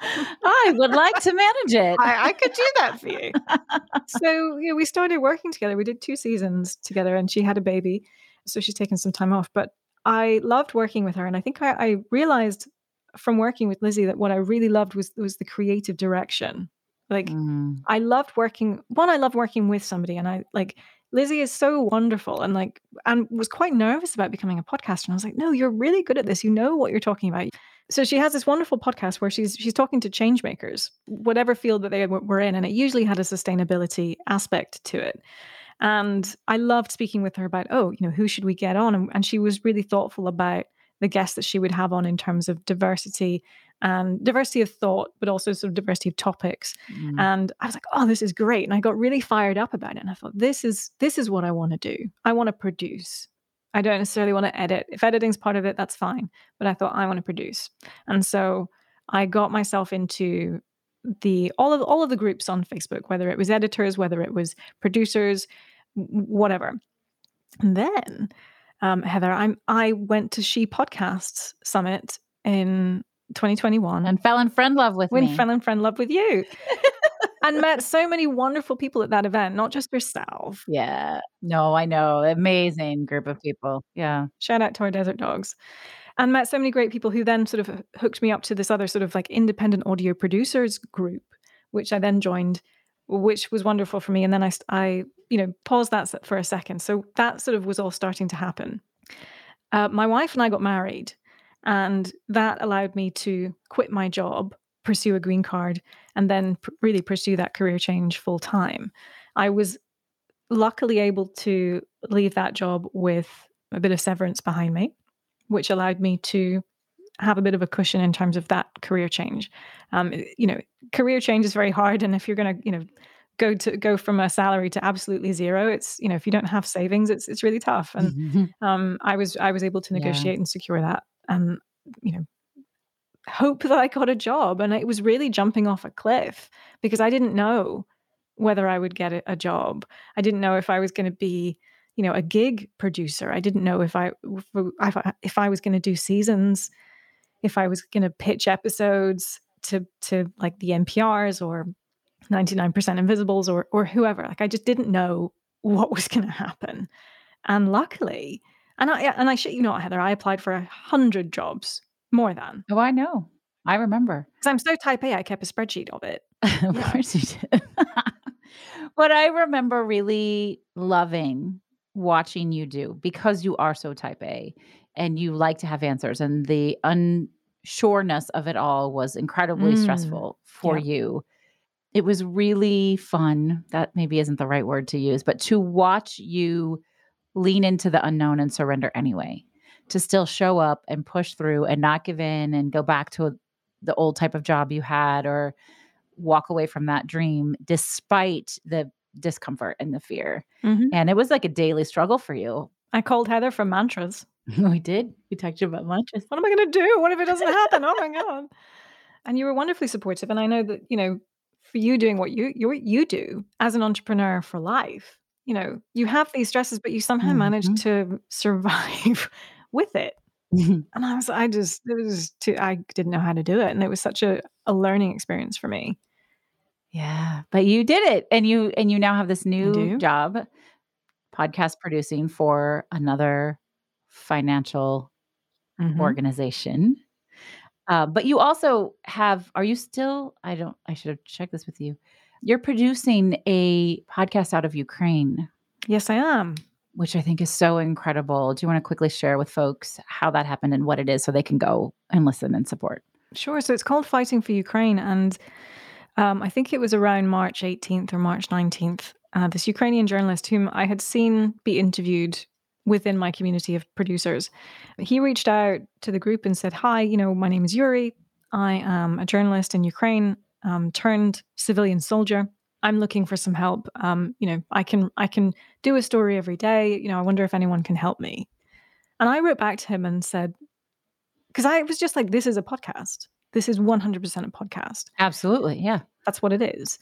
I would like to manage it. I, I could do that for you." so you know, we started working together. We did two seasons together, and she had a baby, so she's taken some time off. But I loved working with her, and I think I, I realized from working with Lizzie that what I really loved was was the creative direction. Like Mm. I loved working. One, I love working with somebody, and I like Lizzie is so wonderful, and like, and was quite nervous about becoming a podcaster. And I was like, no, you're really good at this. You know what you're talking about. So she has this wonderful podcast where she's she's talking to change makers, whatever field that they were in, and it usually had a sustainability aspect to it. And I loved speaking with her about, oh, you know, who should we get on? And, and she was really thoughtful about the guests that she would have on in terms of diversity and diversity of thought, but also sort of diversity of topics. Mm. And I was like, oh, this is great. And I got really fired up about it. And I thought, this is this is what I want to do. I want to produce. I don't necessarily want to edit. If editing's part of it, that's fine. But I thought I want to produce. And so I got myself into the all of all of the groups on Facebook, whether it was editors, whether it was producers, whatever. And then, um, Heather, I'm I went to She Podcasts Summit in 2021 and fell in friend love with when me. fell in friend love with you and met so many wonderful people at that event not just yourself yeah. No, I know. Amazing group of people. Yeah. shout out to our desert dogs and met so many great people who then sort of hooked me up to this other sort of like independent audio producers group which i then joined which was wonderful for me and then i i you know paused that for a second so that sort of was all starting to happen uh, my wife and i got married and that allowed me to quit my job pursue a green card and then pr- really pursue that career change full time. I was luckily able to leave that job with a bit of severance behind me, which allowed me to have a bit of a cushion in terms of that career change. Um, you know, career change is very hard, and if you're going to, you know, go to go from a salary to absolutely zero, it's you know, if you don't have savings, it's it's really tough. And um, I was I was able to negotiate yeah. and secure that, and you know, hope that I got a job. And it was really jumping off a cliff because I didn't know whether I would get a, job. I didn't know if I was going to be, you know, a gig producer. I didn't know if I if I, if I was going to do seasons, if I was going to pitch episodes to to like the NPRs or 99% Invisibles or or whoever. Like I just didn't know what was going to happen. And luckily, and I and I shit you not, Heather, I applied for a hundred jobs more than. Oh, I know. I remember. Because I'm so type A, I kept a spreadsheet of it. of yeah. course you did. what I remember really loving watching you do because you are so type A and you like to have answers and the unsureness of it all was incredibly mm. stressful for yeah. you. It was really fun. That maybe isn't the right word to use, but to watch you lean into the unknown and surrender anyway to still show up and push through and not give in and go back to the old type of job you had or walk away from that dream despite the discomfort and the fear. Mm-hmm. And it was like a daily struggle for you. I called Heather from mantras. we did. We talked about mantras. What am I going to do? What if it doesn't happen? oh my god! And you were wonderfully supportive. And I know that you know, for you doing what you you you do as an entrepreneur for life, you know, you have these stresses, but you somehow mm-hmm. managed to survive with it. and I was, I just, it was too, I didn't know how to do it. And it was such a, a learning experience for me. Yeah. But you did it. And you, and you now have this new job, podcast producing for another financial mm-hmm. organization. Uh, but you also have, are you still, I don't, I should have checked this with you. You're producing a podcast out of Ukraine. Yes, I am which I think is so incredible. Do you want to quickly share with folks how that happened and what it is so they can go and listen and support? Sure. So it's called Fighting for Ukraine. And um, I think it was around March 18th or March 19th. Uh, this Ukrainian journalist, whom I had seen be interviewed within my community of producers, he reached out to the group and said, Hi, you know, my name is Yuri. I am a journalist in Ukraine, um, turned civilian soldier. I'm looking for some help. Um, you know, I can I can do a story every day. You know, I wonder if anyone can help me. And I wrote back to him and said, because I was just like, this is a podcast. This is 100% a podcast. Absolutely, yeah, that's what it is.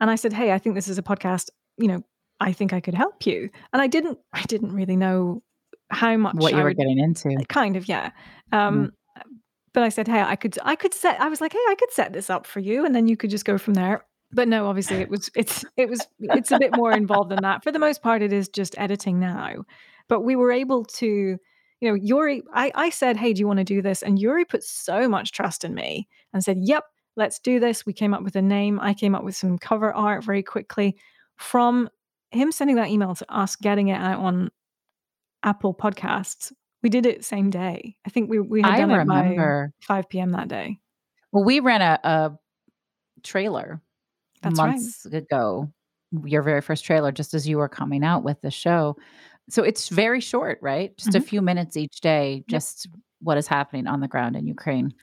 And I said, hey, I think this is a podcast. You know, I think I could help you. And I didn't. I didn't really know how much what you I were would, getting into. Kind of, yeah. Um, mm but I said, hey, I could, I could set. I was like, hey, I could set this up for you, and then you could just go from there. But no obviously it was it's it was it's a bit more involved than that. For the most part it is just editing now. But we were able to you know yuri i i said hey do you want to do this? And yuri put so much trust in me and said yep let's do this. We came up with a name. I came up with some cover art very quickly from him sending that email to us getting it out on apple podcasts we did it same day i think we we had done I remember. it by 5 p.m that day well we ran a, a trailer that's months right. ago, your very first trailer, just as you were coming out with the show. So it's very short, right? Just mm-hmm. a few minutes each day, just yep. what is happening on the ground in Ukraine.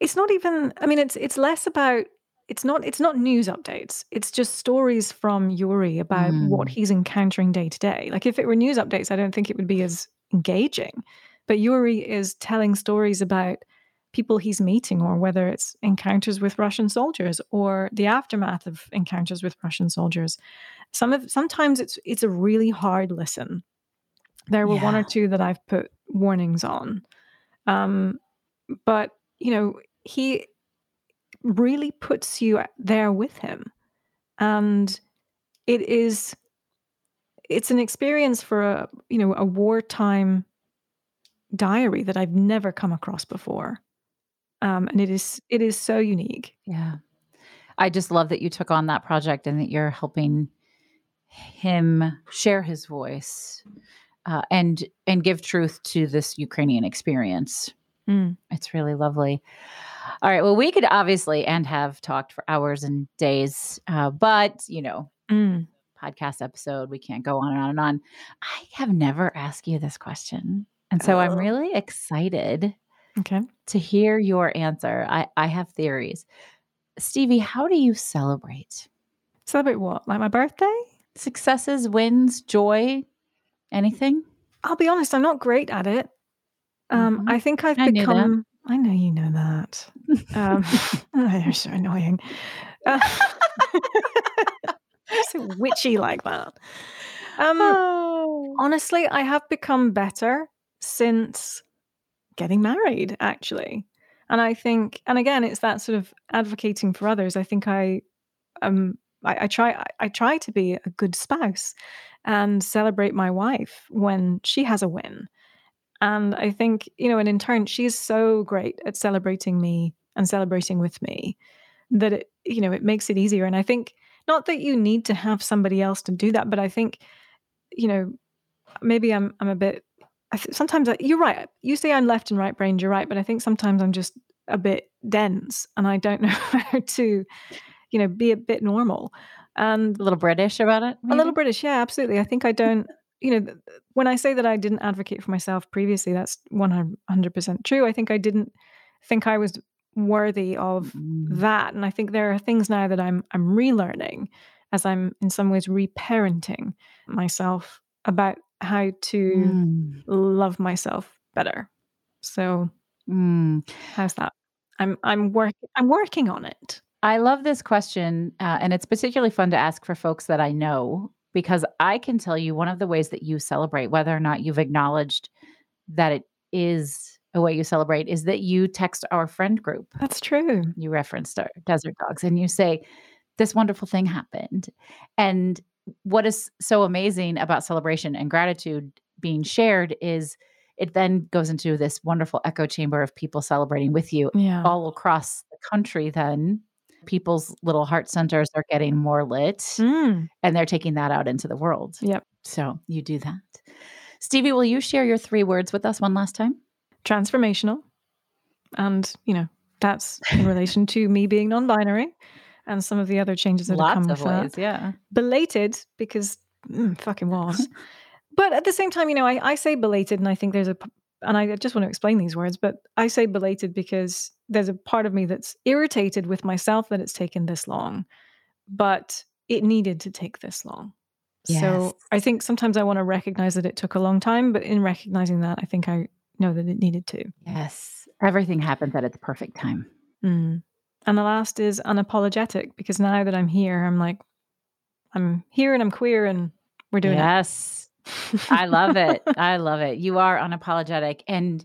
It's not even I mean it's it's less about it's not it's not news updates. It's just stories from Yuri about mm. what he's encountering day to day. Like if it were news updates, I don't think it would be as engaging. But Yuri is telling stories about people he's meeting or whether it's encounters with Russian soldiers or the aftermath of encounters with Russian soldiers. Some of sometimes it's it's a really hard listen. There were yeah. one or two that I've put warnings on. Um, but you know, he really puts you there with him. And it is it's an experience for a you know a wartime diary that I've never come across before. Um, and it is it is so unique. Yeah. I just love that you took on that project and that you're helping him share his voice uh, and and give truth to this Ukrainian experience. Mm. It's really lovely. All right. Well, we could obviously and have talked for hours and days, uh, but you know, Mm. podcast episode, we can't go on and on and on. I have never asked you this question, and so I'm Oh. really excited Okay. to hear your answer. I I have theories. Stevie, how do you celebrate Celebrate what? Like my birthday? successes, wins, joy, anything? I'll be honest, I'm not great at it. Um, Mhm. I think I've I become. I know you know that. Um, oh, you're so annoying. Uh, so witchy like that. Um, Oh. honestly, I have become better since getting married, actually. And I think, and again, it's that sort of advocating for others. I think I, um, I, I try, I, I try to be a good spouse and celebrate my wife when she has a win. And I think, you know, and in turn, she's so great at celebrating me and celebrating with me that it, you know, it makes it easier. And I think not that you need to have somebody else to do that, but I think, you know, maybe I'm I'm a bit. I th- sometimes I, you're right. You say I'm left and right brained. You're right, but I think sometimes I'm just a bit dense, and I don't know how to, you know, be a bit normal. And A little British about it? a little? British, yeah, absolutely. I think I don't, you know, when I say that I didn't advocate for myself previously, that's 100% true. I think I didn't think I was worthy of Mm. that. And I think there are things now that I'm I'm relearning as I'm in some ways reparenting myself about how to Mm. love myself better. So Mm. how's that? I'm I'm work I'm working on it. I love this question, uh, and it's particularly fun to ask for folks that I know because I can tell you one of the ways that you celebrate, whether or not you've acknowledged that it is a way you celebrate, is that you text our friend group. That's true. You referenced our desert dogs, and you say, This wonderful thing happened. And what is so amazing about celebration and gratitude being shared is it then goes into this wonderful echo chamber of people celebrating with you Yeah. all across the country then people's little heart centers are getting more lit Mm, and they're taking that out into the world Yep. so you do that stevie will you share your three words with us one last time transformational. And, you know, that's in relation to me being non-binary and some of the other changes that have come lots with of that. yeah belated because mm, fucking was. but at the same time, you know, I, I say belated, and I think there's a, and I just want to explain these words, but I say belated because there's a part of me that's irritated with myself that it's taken this long, but it needed to take this long. Yes. So I think sometimes I want to recognize that it took a long time, but in recognizing that, I think I know that it needed to. yes everything happens at its perfect time Mm. And the last is unapologetic because now that I'm here, I'm like, I'm here and I'm queer and we're doing yes. It. i love it. I love it. You are unapologetic and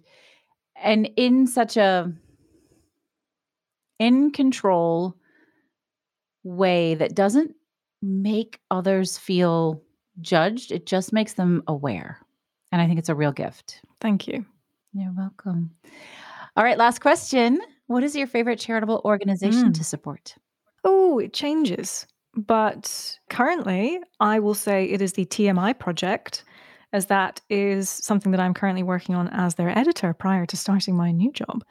and in such a in control way that doesn't make others feel judged. It just makes them aware. And i think it's a real gift. Thank you. you're welcome. All right last question what is your favorite charitable organization Mm. to support Oh, it changes. But currently, I will say it is the TMI project, as that is something that I'm currently working on as their editor prior to starting my new job.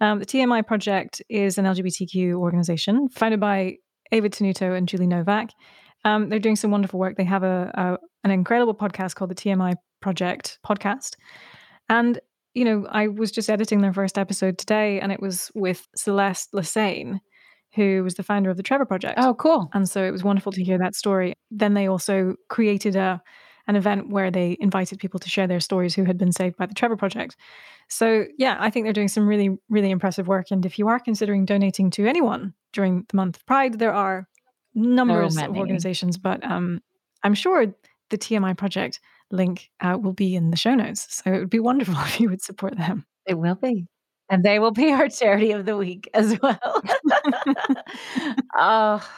Um, the TMI project is an LGBTQ organization founded by Eva Tenuto and Julie Novak. Um, they're doing some wonderful work. They have a, a an incredible podcast called the TMI Project podcast, and you know I was just editing their first episode today, and it was with Celeste Lecesne, who was the founder of the Trevor Project. oh cool And so it was wonderful to hear that story. Then they also created a an event where they invited people to share their stories who had been saved by the Trevor Project. So yeah, I think they're doing some really, really impressive work. And if you are considering donating to anyone during the month of Pride, there are numbers of organizations, but um, I'm sure the TMI Project link uh, will be in the show notes. So it would be wonderful if you would support them. It will be. And they will be our charity of the week as well. oh,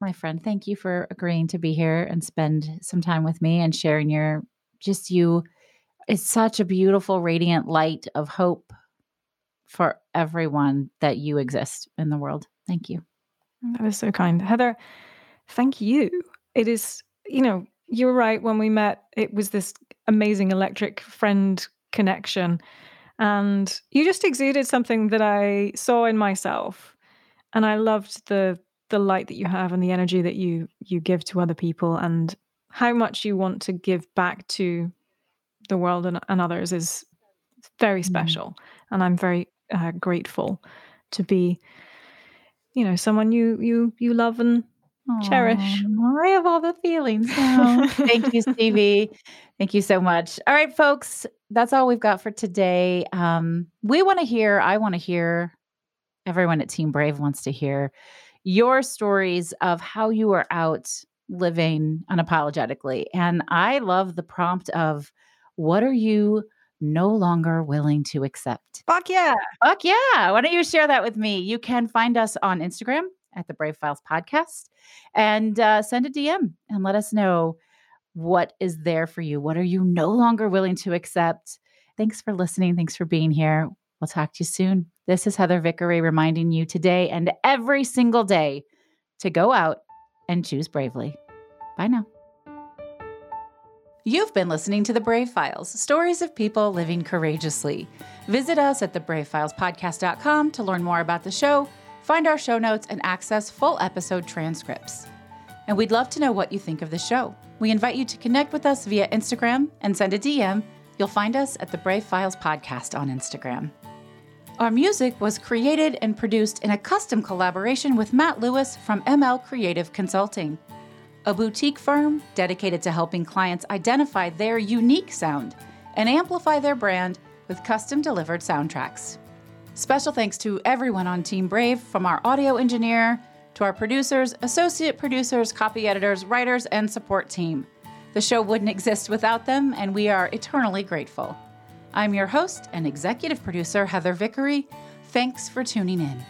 my friend, thank you for agreeing to be here and spend some time with me and sharing your just you. It's such a beautiful, radiant light of hope for everyone that you exist in the world. Thank you. That is so kind. Heather, thank you. It is, you know, you're right. When we met, it was this amazing electric friend connection. And you just exuded something that I saw in myself. And I loved the the light that you have and the energy that you you give to other people and how much you want to give back to the world and, and others is very mm. special. Mm. And I'm very uh, grateful to be, you know, someone you you you love and Aww, cherish. I have all the feelings now. Thank you, Stevie. Thank you so much. All right, folks, that's all we've got for today. Um, we want to hear, I want to hear, everyone at Team Brave wants to hear your stories of how you are out living unapologetically. And I love the prompt of what are you no longer willing to accept? Fuck yeah. Fuck yeah. Why don't you share that with me? You can find us on Instagram at the Brave Files podcast and uh, send a DM and let us know what is there for you. What are you no longer willing to accept? Thanks for listening. Thanks for being here. We'll talk to you soon. This is Heather Vickery reminding you today and every single day to go out and choose bravely. Bye now. You've been listening to The Brave Files, stories of people living courageously. Visit us at thebravefilespodcast.com to learn more about the show find our show notes, and access full episode transcripts. And we'd love to know what you think of the show. We invite you to connect with us via Instagram and send a DM. You'll find us at the Brave Files Podcast on Instagram. Our music was created and produced in a custom collaboration with Matt Lewis from ML Creative Consulting, a boutique firm dedicated to helping clients identify their unique sound and amplify their brand with custom delivered soundtracks. Special thanks to everyone on Team Brave, from our audio engineer to our producers, associate producers, copy editors, writers, and support team. The show wouldn't exist without them, and we are eternally grateful. I'm your host and executive producer, Heather Vickery. Thanks for tuning in.